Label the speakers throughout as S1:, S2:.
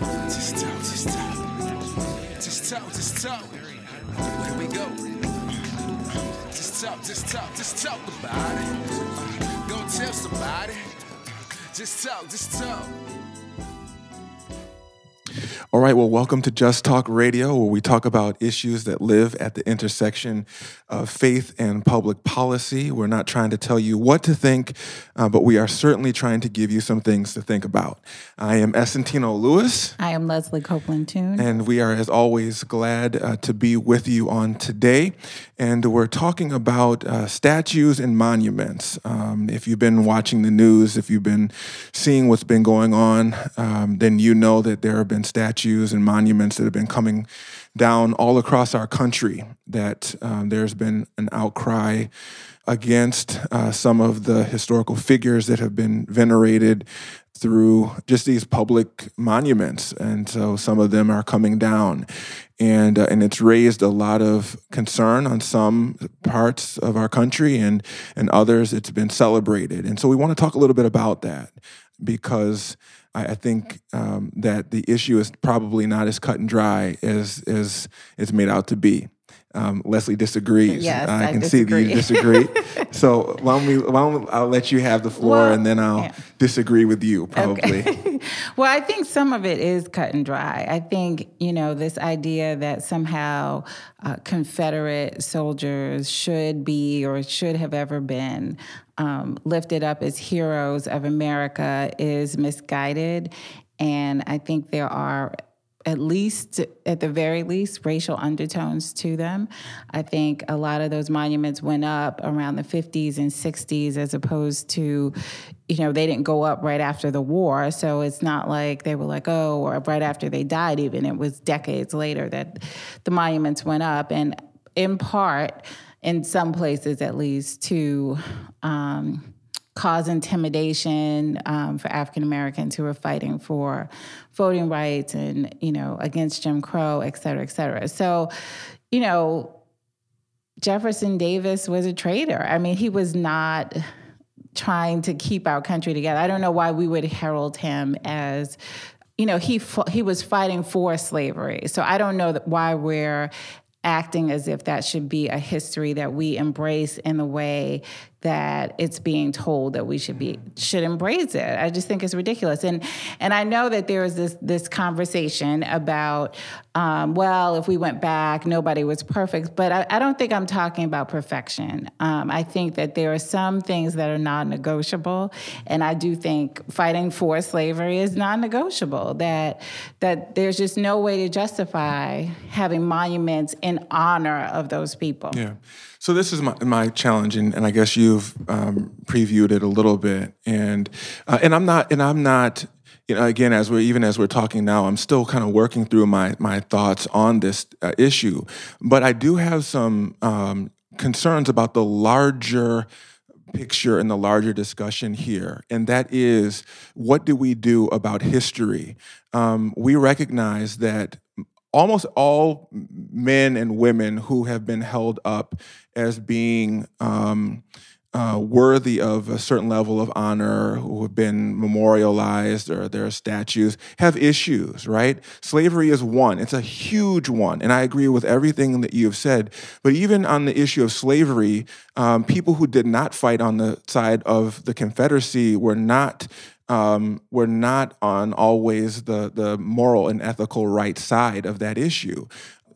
S1: Just talk, just talk. Just talk, just talk. Here we go. Just talk, just talk, just talk about it. Go tell somebody. Just talk, just talk.
S2: All right, well, welcome to JusTalk Radio, where we talk about issues that live at the intersection of faith and public policy. We're not trying to tell you what to think, uh, but we are certainly trying to give you some things to think about. I am Essentino Lewis,
S3: I am Leslie Copeland Tune.
S2: and we are, as always, glad uh, to be with you on today. And we're talking about uh, statues and monuments. Um, if you've been watching the news, if you've been seeing what's been going on, um, then you know that there have been statues and monuments that have been coming down all across our country, that um, there's been an outcry against uh, some of the historical figures that have been venerated through just these public monuments, and so some of them are coming down, and uh, and it's raised a lot of concern on some parts of our country, and and others it's been celebrated, and so we want to talk a little bit about that because I, I think um, that the issue is probably not as cut and dry as as it's made out to be. Um, Leslie disagrees.
S3: Yes,
S2: I
S3: I
S2: can see that you disagree. so why don't we? Why don't I'll let you have the floor,
S3: Well,
S2: and then I'll
S3: yeah.
S2: disagree with you probably.
S3: Okay. well, I think some of it is cut and dry. I think, you know, this idea that somehow uh, Confederate soldiers should be or should have ever been um, lifted up as heroes of America is misguided. And I think there are at least, at the very least, racial undertones to them. I think a lot of those monuments went up around the 50s and 60s as opposed to, you know, they didn't go up right after the war. So it's not like they were like, oh, or right after they died, even. It was decades later that the monuments went up. And in part, in some places at least, to, um, cause intimidation um, for African Americans who were fighting for voting rights and you know against Jim Crow, et cetera, et cetera. So, you know, Jefferson Davis was a traitor. I mean, he was not trying to keep our country together. I don't know why we would herald him as you know he he was fighting for slavery. So I don't know why we're acting as if that should be a history that we embrace in the way that it's being told that we should be should embrace it. I just think it's ridiculous. And and I know that there is this this conversation about um, well, if we went back, nobody was perfect. But I, I don't think I'm talking about perfection. Um, I think that there are some things that are non-negotiable, and I do think fighting for slavery is non-negotiable. That that there's just no way to justify having monuments in honor of those people.
S2: Yeah. So this is my, my challenge, and, and I guess you've um, previewed it a little bit, and uh, and I'm not and I'm not. You know, again, as we're even as we're talking now, I'm still kind of working through my my thoughts on this uh, issue, but I do have some um, concerns about the larger picture and the larger discussion here, and that is what do we do about history? Um, we recognize that almost all men and women who have been held up as being um, uh, worthy of a certain level of honor, who have been memorialized or their statues, have issues, right? Slavery is one, it's a huge one. And I agree with everything that you have said. But even on the issue of slavery, um, people who did not fight on the side of the Confederacy were not um, we're not on always the the moral and ethical right side of that issue.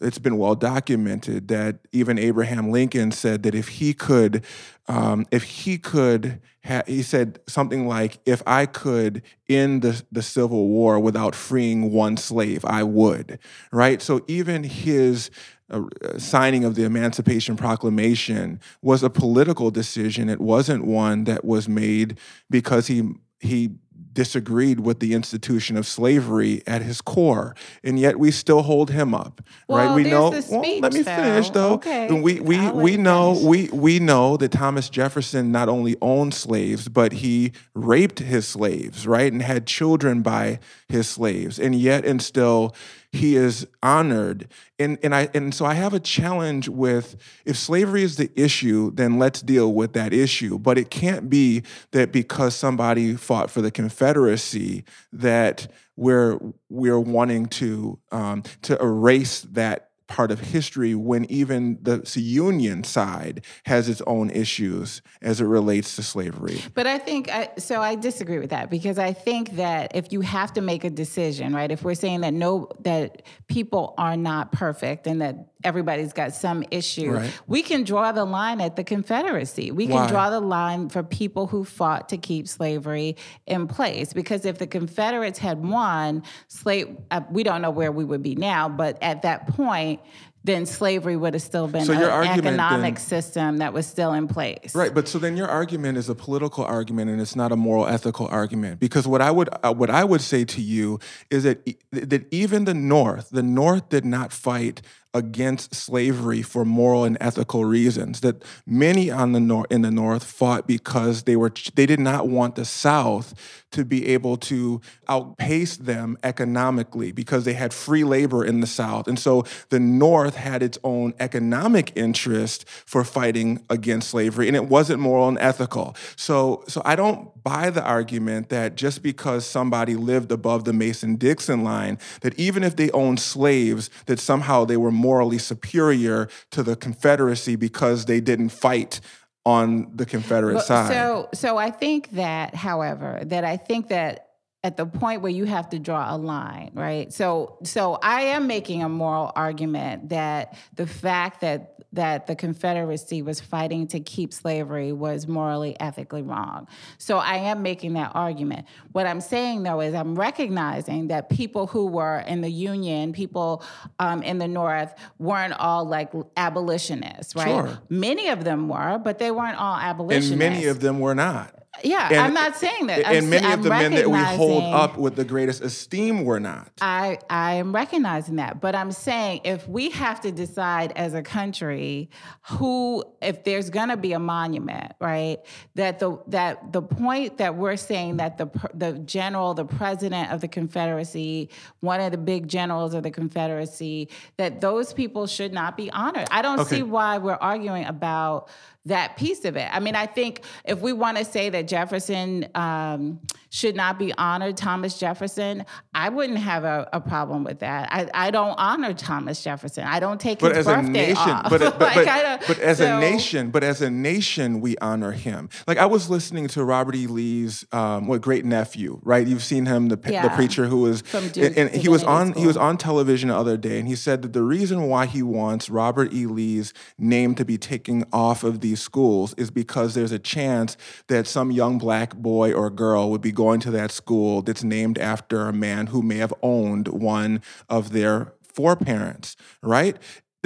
S2: It's been well documented that even Abraham Lincoln said that if he could, um, if he could, ha- he said something like, "If I could end the the Civil War without freeing one slave, I would." Right. So even his uh, signing of the Emancipation Proclamation was a political decision. It wasn't one that was made because he he disagreed with the institution of slavery at his core, and yet we still hold him up, right? We know.
S3: this
S2: well, let me
S3: speech,
S2: finish
S3: though.
S2: though.
S3: Okay,
S2: And we we
S3: I'll
S2: we know
S3: finish.
S2: we we know that Thomas Jefferson not only owned slaves, but he raped his slaves, right, and had children by his slaves, and yet and still he is honored. And and I and so I have a challenge with if slavery is the issue, then let's deal with that issue. But it can't be that because somebody fought for the Confederacy that we're we're wanting to um, to erase that part of history when even the Union side has its own issues as it relates to slavery.
S3: But I think, I, so I disagree with that because I think that if you have to make a decision, right, if we're saying that no, that people are not perfect and that everybody's got some issue, right. we can draw the line at the Confederacy. We can draw the line for people who fought to keep slavery in place because if the Confederates had won, slave, uh, we don't know where we would be now, but at that point, then slavery would have still been so an economic then, system that was still in place.
S2: Right, but so then your argument is a political argument and it's not a moral ethical argument because what I would uh, what I would say to you is that that even the North, the North did not fight against slavery for moral and ethical reasons that many on the nor- in the north fought because they were they did not want the south to be able to outpace them economically because they had free labor in the south. And so the north had its own economic interest for fighting against slavery and it wasn't moral and ethical. So so I don't buy the argument that just because somebody lived above the Mason-Dixon line that even if they owned slaves that somehow they were morally superior to the Confederacy because they didn't fight on the Confederate well, side.
S3: So, so I think that, however, that I think that at the point where you have to draw a line, right? So, so I am making a moral argument that the fact that that the Confederacy was fighting to keep slavery was morally, ethically wrong. So I am making that argument. What I'm saying though is I'm recognizing that people who were in the Union, people um, in the North, weren't all like abolitionists, right? Sure. Many of them were, but they weren't all abolitionists.
S2: And many of them were not.
S3: Yeah, and, I'm not saying that.
S2: And
S3: I'm,
S2: many
S3: I'm
S2: of the men that we hold up with the greatest esteem were not.
S3: I, I am recognizing that. But I'm saying if we have to decide as a country who, if there's going to be a monument, right, that the, that the point that we're saying that the, the general, the president of the Confederacy, one of the big generals of the Confederacy, that those people should not be honored. I don't okay. see why we're arguing about that piece of it. I mean, I think if we want to say that Jefferson um, should not be honored, Thomas Jefferson, I wouldn't have a, a problem with that. I, I, don't honor Thomas Jefferson. I don't take but his birthday
S2: nation,
S3: off.
S2: But, but, like, but, but as so, a nation, but as a nation, we honor him. Like I was listening to Robert E. Lee's um, what great nephew, right? You've seen him, the, yeah. the preacher who was, From Duke, and, and he was on school. he was on television the other day, and he said that the reason why he wants Robert E. Lee's name to be taken off of these schools is because there's a chance that some young black boy or girl would be going to that school that's named after a man who may have owned one of their foreparents, right?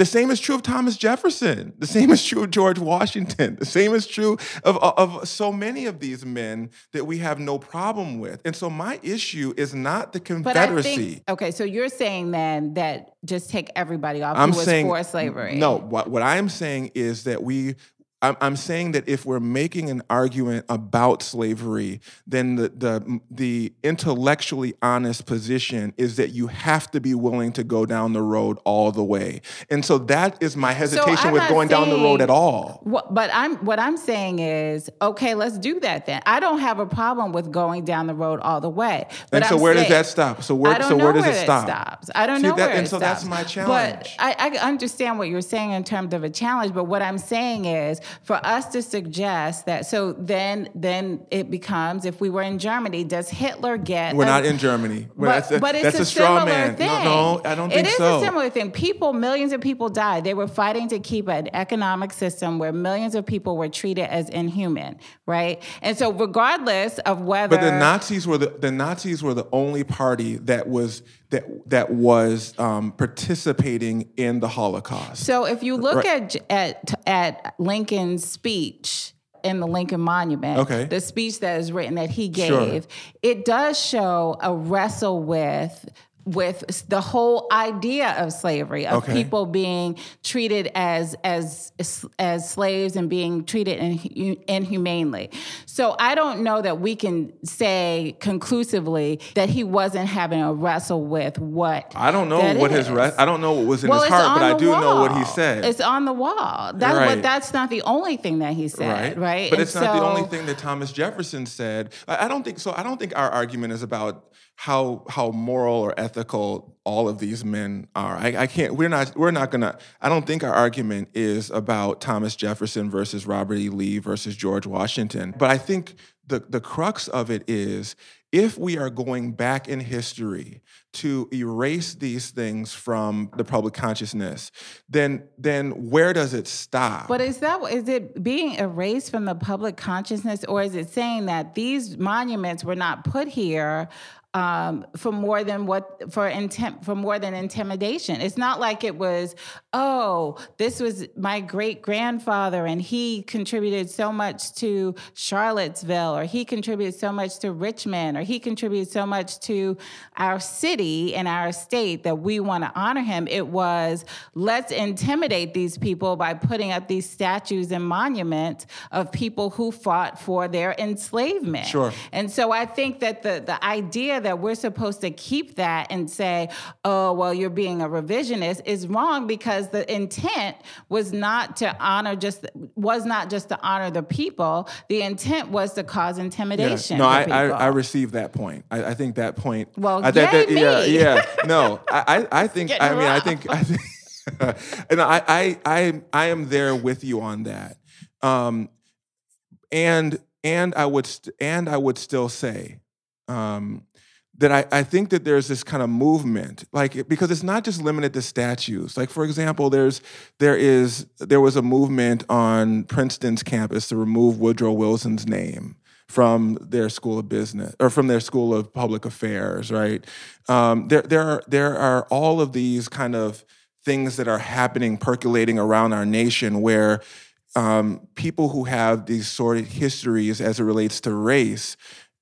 S2: The same is true of Thomas Jefferson. The same is true of George Washington. The same is true of, of so many of these men that we have no problem with. And so my issue is not the Confederacy.
S3: Think, okay, so you're saying then that just take everybody off I'm who was saying, for slavery.
S2: No, what, what I'm saying is that we I'm, I'm saying that if we're making an argument about slavery, then the, the, the intellectually honest position is that you have to be willing to go down the road all the way. And so that is my hesitation so with going saying, down the road at all.
S3: What, but I'm what I'm saying is, okay, let's do that then. I don't have a problem with going down the road all the way.
S2: But and so
S3: I'm
S2: where
S3: saying,
S2: does that stop? So where so where does
S3: where
S2: it stop?
S3: Stops. I don't See, know that, where
S2: and so
S3: stops.
S2: that's my challenge.
S3: But I, I understand what you're saying in terms of a challenge. But what I'm saying is for us to suggest that so then then it becomes if we were in Germany, does Hitler get
S2: We're a, not in Germany.
S3: But, that's a, but it's
S2: that's
S3: a,
S2: a straw
S3: man.
S2: Thing. No, no, I don't think
S3: so. It is
S2: so.
S3: a similar thing. People, millions of people died. They were fighting to keep an economic system where millions of people were treated as inhuman, right? And so regardless of whether
S2: But the Nazis were the the Nazis were the only party that was that that was um, participating in the Holocaust.
S3: So if you look right. at at at Lincoln's speech in the Lincoln Monument,
S2: okay.
S3: the speech that is written that he gave, sure. it does show a wrestle with with the whole idea of slavery of
S2: Okay.
S3: people being treated as as as slaves and being treated inhu- inhumanely. So I don't know that we can say conclusively that he wasn't having a wrestle with what
S2: I don't know what his re- I don't know what was in
S3: Well,
S2: his heart, but I do know what he said.
S3: It's on the wall. That's
S2: Right.
S3: but that's not the only thing that he said, right?
S2: But
S3: And
S2: it's not the only thing that Thomas Jefferson said. I, I don't think so. I don't think our argument is about how how moral or ethical all of these men are. I, I can't. We're not. We're not gonna. I don't think our argument is about Thomas Jefferson versus Robert E. Lee versus George Washington. But I think the the crux of it is if we are going back in history to erase these things from the public consciousness, then then where does it stop?
S3: But is that is it being erased from the public consciousness, or is it saying that these monuments were not put here um, for more than what for intent for more than intimidation? It's not like it was, oh, this was my great grandfather, and he contributed so much to Charlottesville, or he contributed so much to Richmond, or he contributed so much to our city and our state that we want to honor him. It was let's intimidate these people by putting up these statues and monuments of people who fought for their enslavement.
S2: Sure.
S3: And so I think that the the idea that we're supposed to keep that and say, oh, well, you're being a revisionist is wrong because the intent was not to honor just was not just to honor the people. The intent was to cause
S2: Yeah.
S3: intimidation.
S2: No, I, I. I received that point. I, I think that point.
S3: Well,
S2: I that, yeah,
S3: me.
S2: yeah. No, I, I, I think. I mean, I think. I think. and I, I, I, I am there with you on that. Um, and and I would st- and I would still say, um, that I, I think that there's this kind of movement, like because it's not just limited to statues. Like for example, there's there is there was a movement on Princeton's campus to remove Woodrow Wilson's name from their school of business or from their school of public affairs, right? Um, there there are there are all of these kind of things that are happening, percolating around our nation where um, people who have these sordid histories as it relates to race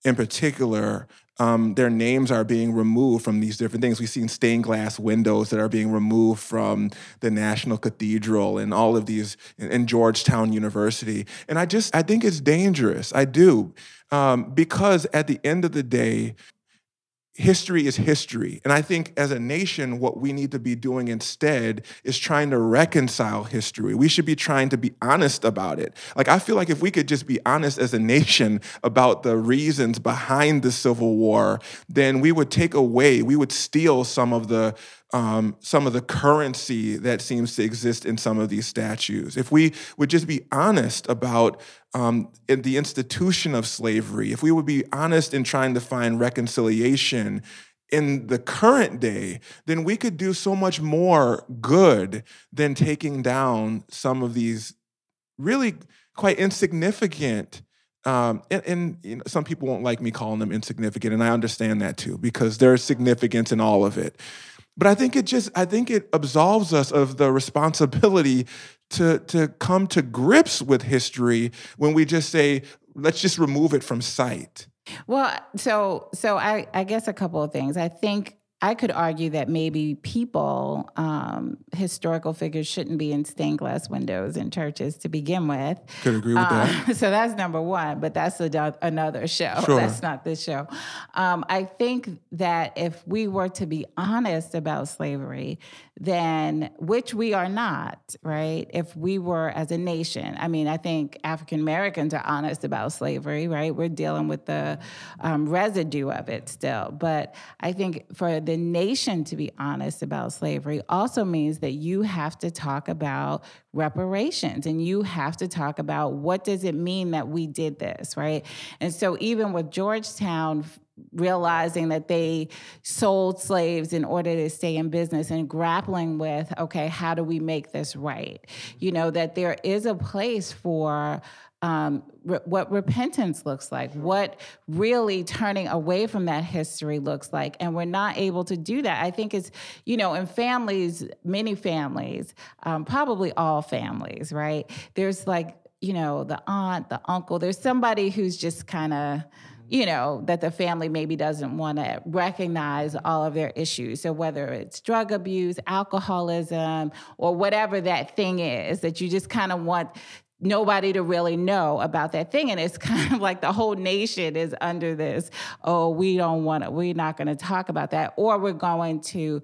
S2: in particular, um, their names are being removed from these different things. We've seen stained glass windows that are being removed from the National Cathedral and all of these, in Georgetown University. And I just, I think it's dangerous. I do. Um, because at the end of the day, history is history. And I think as a nation, what we need to be doing instead is trying to reconcile history. We should be trying to be honest about it. Like, I feel like if we could just be honest as a nation about the reasons behind the Civil War, then we would take away, we would steal some of the um, some of the currency that seems to exist in some of these statues. If we would just be honest about um, the institution of slavery, if we would be honest in trying to find reconciliation in the current day, then we could do so much more good than taking down some of these really quite insignificant. Um, and and you know, some people won't like me calling them insignificant, and I understand that too because there's significance in all of it. But I think it just I think it absolves us of the responsibility to to come to grips with history when we just say let's just remove it from sight.
S3: Well, so so I, I guess a couple of things. I think I could argue that maybe people, um, historical figures, shouldn't be in stained glass windows in churches to begin with.
S2: Could agree with that.
S3: Uh, so that's number one, but that's a, another show.
S2: Sure.
S3: That's not this show. Um, I think that if we were to be honest about slavery, then, which we are not, right? If we were as a nation, I mean, I think African Americans are honest about slavery, right? We're dealing with the um, residue of it still. But I think for the nation to be honest about slavery also means that you have to talk about reparations and you have to talk about what does it mean that we did this, right? And so even with Georgetown realizing that they sold slaves in order to stay in business and grappling with okay how do we make this right you know that there is a place for um, re- what repentance looks like, what really turning away from that history looks like. And we're not able to do that. I think it's, you know, in families, many families, um, probably all families, right? There's like, you know, the aunt, the uncle, there's somebody who's just kind of, you know, that the family maybe doesn't want to recognize all of their issues. So whether it's drug abuse, alcoholism, or whatever that thing is that you just kind of want nobody to really know about that thing. And it's kind of like the whole nation is under this. Oh we don't want to we're not going to talk about that. Or we're going to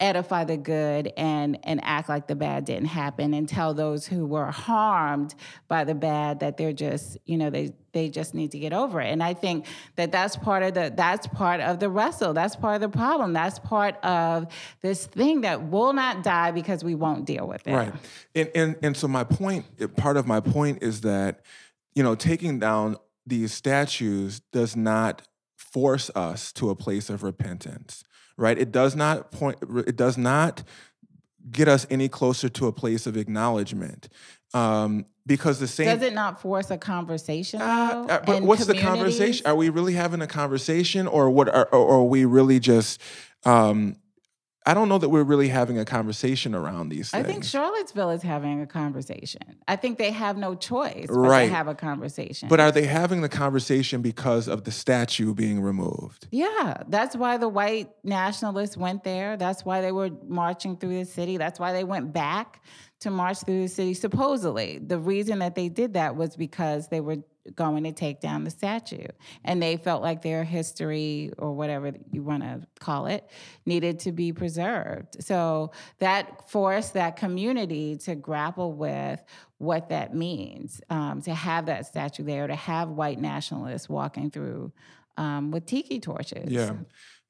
S3: edify the good and and act like the bad didn't happen and tell those who were harmed by the bad that they're just you know they they just need to get over it. And i think that that's part of the that's part of the wrestle. That's part of the problem. That's part of this thing that will not die because we won't deal with it.
S2: Right. And and and so my point part of my point is that you know taking down these statues does not force us to a place of repentance right? It does not point. It does not get us any closer to a place of acknowledgement. Um, because the same
S3: does it not force a conversation? Uh, uh,
S2: but what's the conversation? Are we really having a conversation, or what? Are, or are we really just um, I don't know that we're really having a conversation around these things.
S3: I think Charlottesville is having a conversation. I think they have no choice but right. to have a conversation.
S2: But are they having the conversation because of the statue being removed?
S3: Yeah, that's why the white nationalists went there. That's why they were marching through the city. That's why they went back to march through the city. Supposedly, the reason that they did that was because they were going to take down the statue. And they felt like their history, or whatever you want to call it, needed to be preserved. So that forced that community to grapple with what that means um, to have that statue there, to have white nationalists walking through um, with tiki torches.
S2: Yeah.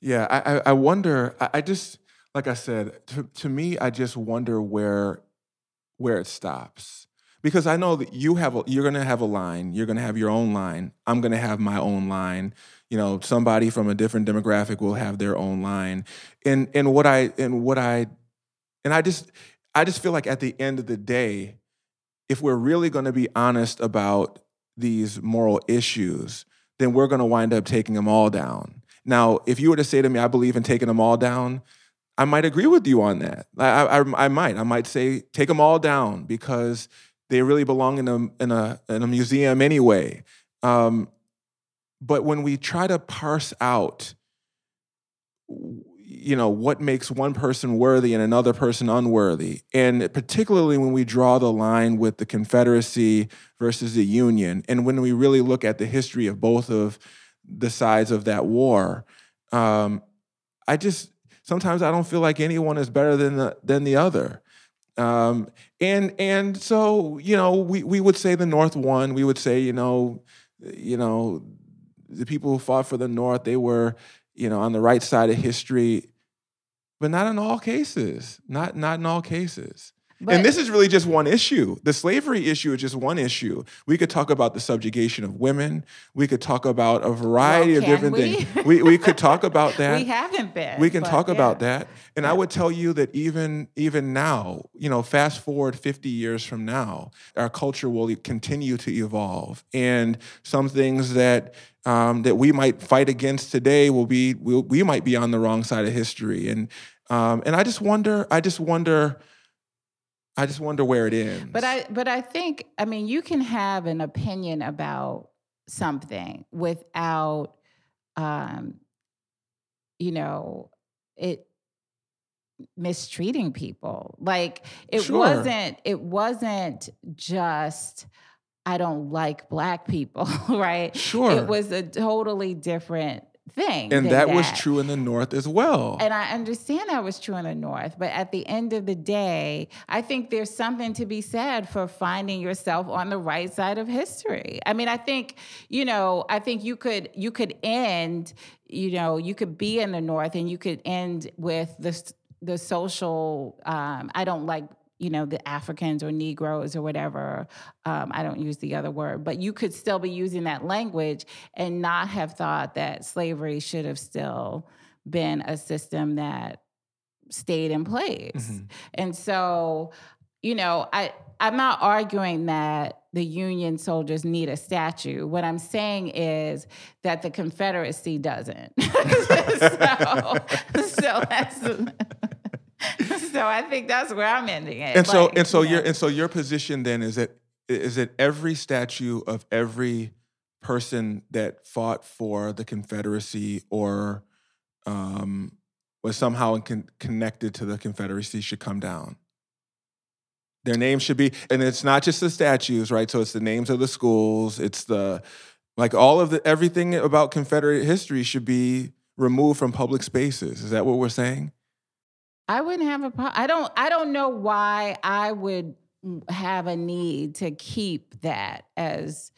S2: Yeah. I, I wonder, I just, like I said, to, to me, I just wonder where where it stops because I know that you have a, you're going to have a line. You're going to have your own line. I'm going to have my own line. You know, somebody from a different demographic will have their own line. And and what I and what I and I just I just feel like at the end of the day, if we're really going to be honest about these moral issues, then we're going to wind up taking them all down. Now, if you were to say to me, I believe in taking them all down, I might agree with you on that. I, I, I might. I might say take them all down because they really belong in a in a in a museum anyway. Um, but when we try to parse out, you know, what makes one person worthy and another person unworthy, and particularly when we draw the line with the Confederacy versus the Union, and when we really look at the history of both of the sides of that war, um, I just sometimes I don't feel like anyone is better than the than the other. Um, and and so you know we we would say the North won. We would say you know you know the people who fought for the North they were you know on the right side of history, but not in all cases. Not not in all cases. But, and this is really just one issue. The slavery issue is just one issue. We could talk about the subjugation of women. We could talk about a variety well, of different
S3: we?
S2: things. We, we could talk about that.
S3: we haven't been.
S2: We can talk yeah. about that. And yeah. I would tell you that even even now, you know, fast forward 50 years from now, our culture will continue to evolve. And some things that um, that we might fight against today will be we'll, we might be on the wrong side of history. And um, and I just wonder, I just wonder I just wonder where it ends.
S3: But I but I think I mean you can have an opinion about something without um you know it mistreating people. Like it sure. wasn't it wasn't just I don't like black people, right?
S2: Sure.
S3: It was a totally different thing.
S2: And that, that, was true in the North as well.
S3: And I understand that was true in the North. But at the end of the day, I think there's something to be said for finding yourself on the right side of history. I mean, I think, you know, I think you could you could end, you know, you could be in the North and you could end with the the social um, I don't like you know, the Africans or Negroes or whatever. Um, I don't use the other word, but you could still be using that language and not have thought that slavery should have still been a system that stayed in place. Mm-hmm. And so, you know, I I'm not arguing that the Union soldiers need a statue. What I'm saying is that the Confederacy doesn't. so, so that's so I think that's where I'm ending it.
S2: And so like, and so your and so your position then is that is that every statue of every person that fought for the Confederacy or um, was somehow con- connected to the Confederacy should come down. Their names should be, and it's not just the statues, right? So it's the names of the schools. It's the like all of the everything about Confederate history should be removed from public spaces. Is that what we're saying?
S3: I wouldn't have a problem. I don't. I don't know why I would have a need to keep that as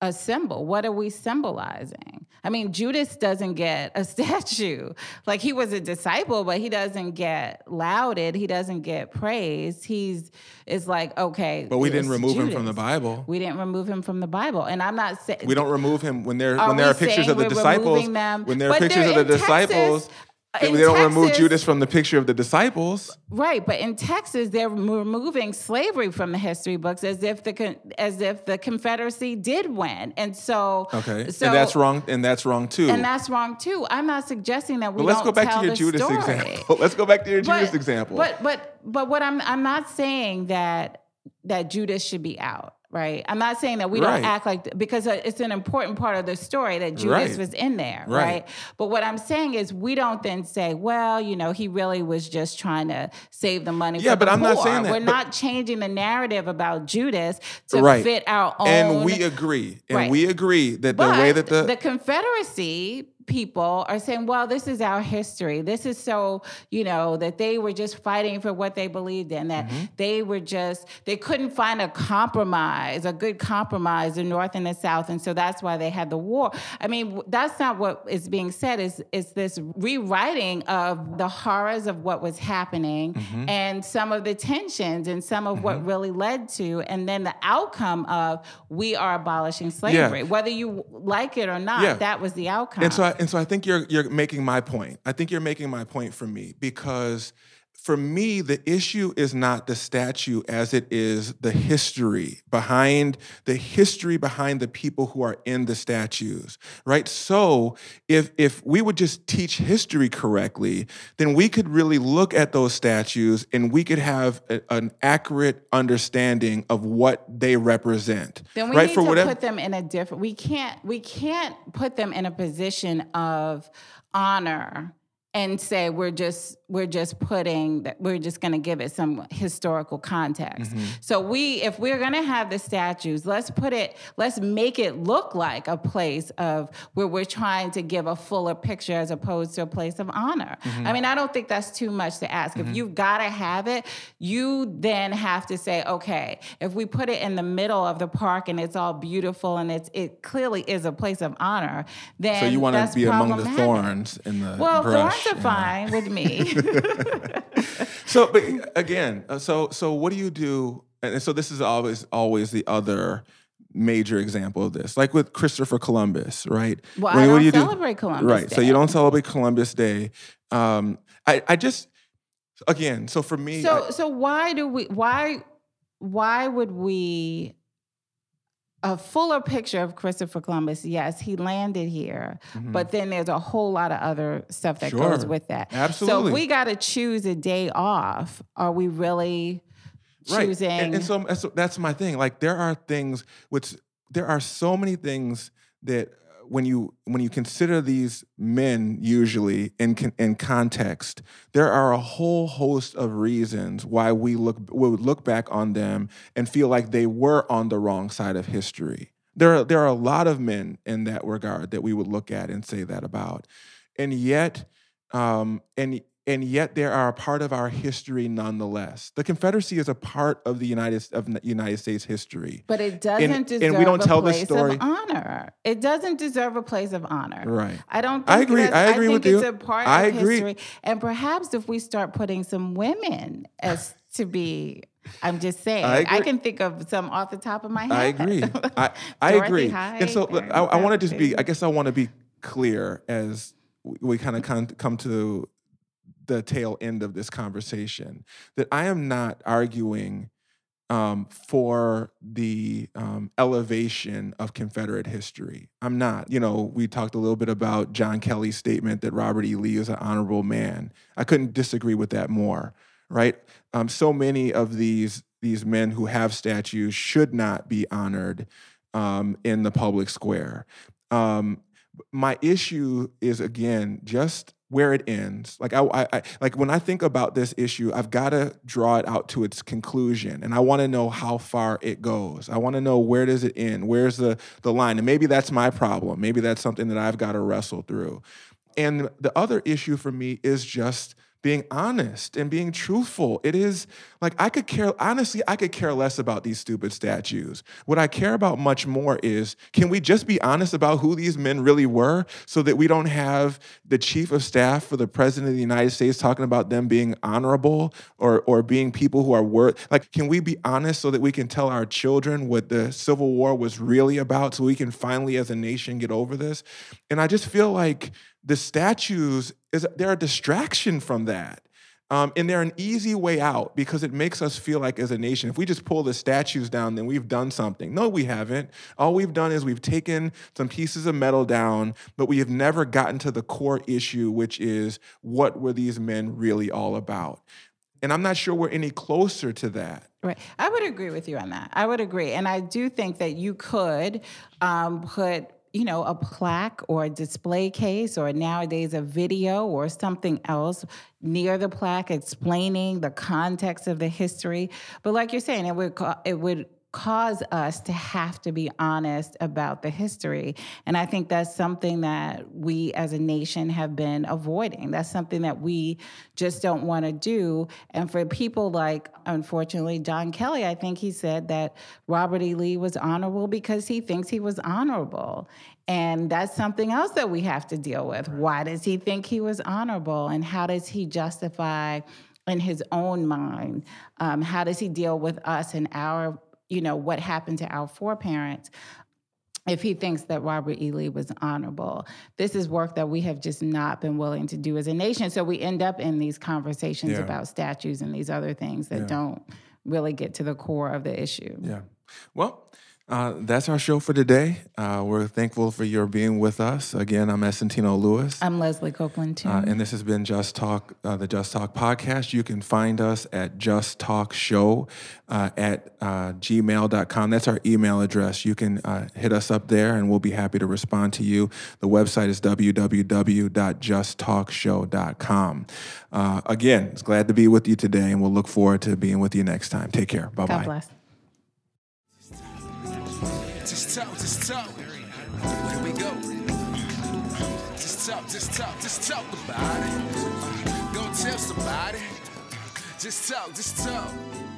S3: a symbol. What are we symbolizing? I mean, Judas doesn't get a statue. Like he was a disciple, but he doesn't get lauded. He doesn't get praised. He's is like okay.
S2: But we didn't remove
S3: Judas.
S2: him from the Bible.
S3: We didn't remove him from the Bible, and I'm not saying
S2: we don't remove him when there
S3: Are
S2: when there are pictures of the disciples.
S3: them?
S2: When there are
S3: But
S2: pictures of the
S3: Texas.
S2: disciples, Uh, they
S3: In
S2: don't remove Judas from the picture of the disciples.
S3: Right, but in Texas, they're removing slavery from the history books as if the as if the Confederacy did win, and so
S2: Okay,
S3: so,
S2: and that's wrong. And that's wrong too.
S3: and that's wrong too. I'm not suggesting that we
S2: but let's
S3: don't
S2: go back
S3: tell
S2: to your Judas
S3: story.
S2: example. Let's go back to your Judas example.
S3: But but but what I'm I'm not saying that that Judas should be out. Right. I'm not saying that we
S2: Right.
S3: don't act like because uh, it's an important part of the story that Judas
S2: Right.
S3: was in there,
S2: Right.
S3: right. But what I'm saying is we don't then say, well, you know, he really was just trying to save the money.
S2: Yeah,
S3: for
S2: but
S3: the
S2: I'm not saying that,
S3: We're
S2: but-
S3: not changing the narrative about Judas to
S2: Right.
S3: fit our own.
S2: and we agree. And we agree that the
S3: but
S2: way that the the,
S3: Confederacy people are saying, well, this is our history. This is so, you know, that they were just fighting for what they believed in, that
S2: Mm-hmm.
S3: they were just, they couldn't find a compromise, a good compromise, the North and the South. And so that's why they had the war. I mean, that's not what is being said, is, is this rewriting of the horrors of what was happening
S2: Mm-hmm.
S3: and some of the tensions and some of what really led to, and then the outcome of we are abolishing slavery. Whether you like it or not,
S2: Yeah.
S3: that was the outcome.
S2: And so, I, and so I think you're you're making my point. I think you're making my point for me because for me the issue is not the statue as it is the history behind the history behind the people who are in the statues, right? So if if we would just teach history correctly, then we could really look at those statues and we could have a- an accurate understanding of what they represent.
S3: then we
S2: right?
S3: need
S2: for
S3: to
S2: whatever
S3: put them in a different. We can't. We can't put them in a position of honor and say we're just we're just putting that we're just going to give it some historical context.
S2: Mm-hmm.
S3: So we if we're going to have the statues, let's put it let's make it look like a place of where we're trying to give a fuller picture as opposed to a place of honor.
S2: Mm-hmm.
S3: I mean, I don't think that's too much to ask. If you've got to have it, you then have to say, okay, if we put it in the middle of the park and it's all beautiful and it's it clearly is a place of honor, then
S2: So you want to be among the thorns in the
S3: Well,
S2: brush.
S3: Thorns are
S2: you know?
S3: fine with me.
S2: So, but again, uh, so so what do you do? And so this is always always the other major example of this, like with Christopher Columbus, right?
S3: Well,
S2: When-
S3: I don't
S2: do you do?
S3: celebrate Columbus
S2: right? So you don't celebrate Columbus Day. Um, I I just again, so for me,
S3: So
S2: I-
S3: so why do we why why would we a fuller picture of Christopher Columbus? Yes, he landed here, but then there's a whole lot of other stuff that goes
S2: Mm-hmm.
S3: With that. So
S2: Absolutely.
S3: if we got to choose a day off, are we really choosing?
S2: Right. And, and so, so that's my thing. Like there are things which there are so many things that when you when you consider these men usually in in context, there are a whole host of reasons why we look we would look back on them and feel like they were on the wrong side of history. There are there are a lot of men in that regard that we would look at and say that about, and yet um, and and yet they are a part of our history nonetheless. The Confederacy is a part of the United of United States history.
S3: but it doesn't
S2: and
S3: deserve
S2: we don't
S3: a
S2: tell the
S3: place
S2: story-
S3: of honor. It doesn't deserve a place of honor.
S2: Right.
S3: I don't. Think
S2: I agree. I agree
S3: think
S2: with you.
S3: it's a part
S2: I
S3: of
S2: agree.
S3: history, and perhaps if we start putting some women as to be, I'm just saying.
S2: I
S3: I, can think of some off the top of my head.
S2: I agree. I, I agree.
S3: Hyde,
S2: and so I, I want to just be, I guess I want to be clear as we, we kind of come, come to the tail end of this conversation that I am not arguing um, for the um, elevation of Confederate history. I'm not. You know, we talked a little bit about John Kelly's statement that Robert E. Lee is an honorable man. I couldn't disagree with that more. Right? Um, so many of these these men who have statues should not be honored. um, in the public square. Um, my issue is again just where it ends. Like I, I, I like when I think about this issue, I've got to draw it out to its conclusion, and I want to know how far it goes. I want to know where does it end? Where's the the line? And maybe that's my problem. Maybe that's something that I've got to wrestle through. And the other issue for me is just being honest and being truthful. It is like I could care, honestly, I could care less about these stupid statues. What I care about much more is can we just be honest about who these men really were so that we don't have the chief of staff for the president of the United States talking about them being honorable or, or being people who are worth, like, can we be honest so that we can tell our children what the Civil War was really about so we can finally, as a nation, get over this? And I just feel like the statues is they're a distraction from that. Um, and they're an easy way out because it makes us feel like, as a nation, if we just pull the statues down, then we've done something. No, we haven't. All we've done is we've taken some pieces of metal down, but we have never gotten to the core issue, which is what were these men really all about? And I'm not sure we're any closer to that.
S3: Right. I would agree with you on that. I would agree. And I do think that you could um, put you know, a plaque or a display case or nowadays a video or something else near the plaque explaining the context of the history. But like you're saying, it would it would cause us to have to be honest about the history. And I think that's something that we as a nation have been avoiding. That's something that we just don't want to do. And for people like, unfortunately, John Kelly, I think he said that Robert E. Lee was honorable because he thinks he was honorable. And that's something else that we have to deal with. Why does he think he was honorable? And how does he justify? in his own mind? Um, how does he deal with us and our you know, what happened to our foreparents if he thinks that Robert E. Lee was honorable. This is work that we have just not been willing to do as a nation. So we end up in these conversations yeah. about statues and these other things that yeah. don't really get to the core of the issue.
S2: Yeah. Well, uh, that's our show for today. Uh, we're thankful for your being with us. Again, I'm Essentino Lewis.
S3: I'm Leslie Copeland Tune.
S2: Uh, and this has been JusTalk, uh, the JusTalk podcast. You can find us at Just Talk Show uh, at uh, gmail.com. That's our email address. You can hit us up there and we'll be happy to respond to you. The website is www.justtalkshow.com. again, it's glad to be with you today, and we'll look forward to being with you next time. Take care. Bye bye.
S3: God bless.
S1: Just talk, just talk. Where we go? Just talk, just talk, just talk about it. Go tell somebody. Just talk, just talk.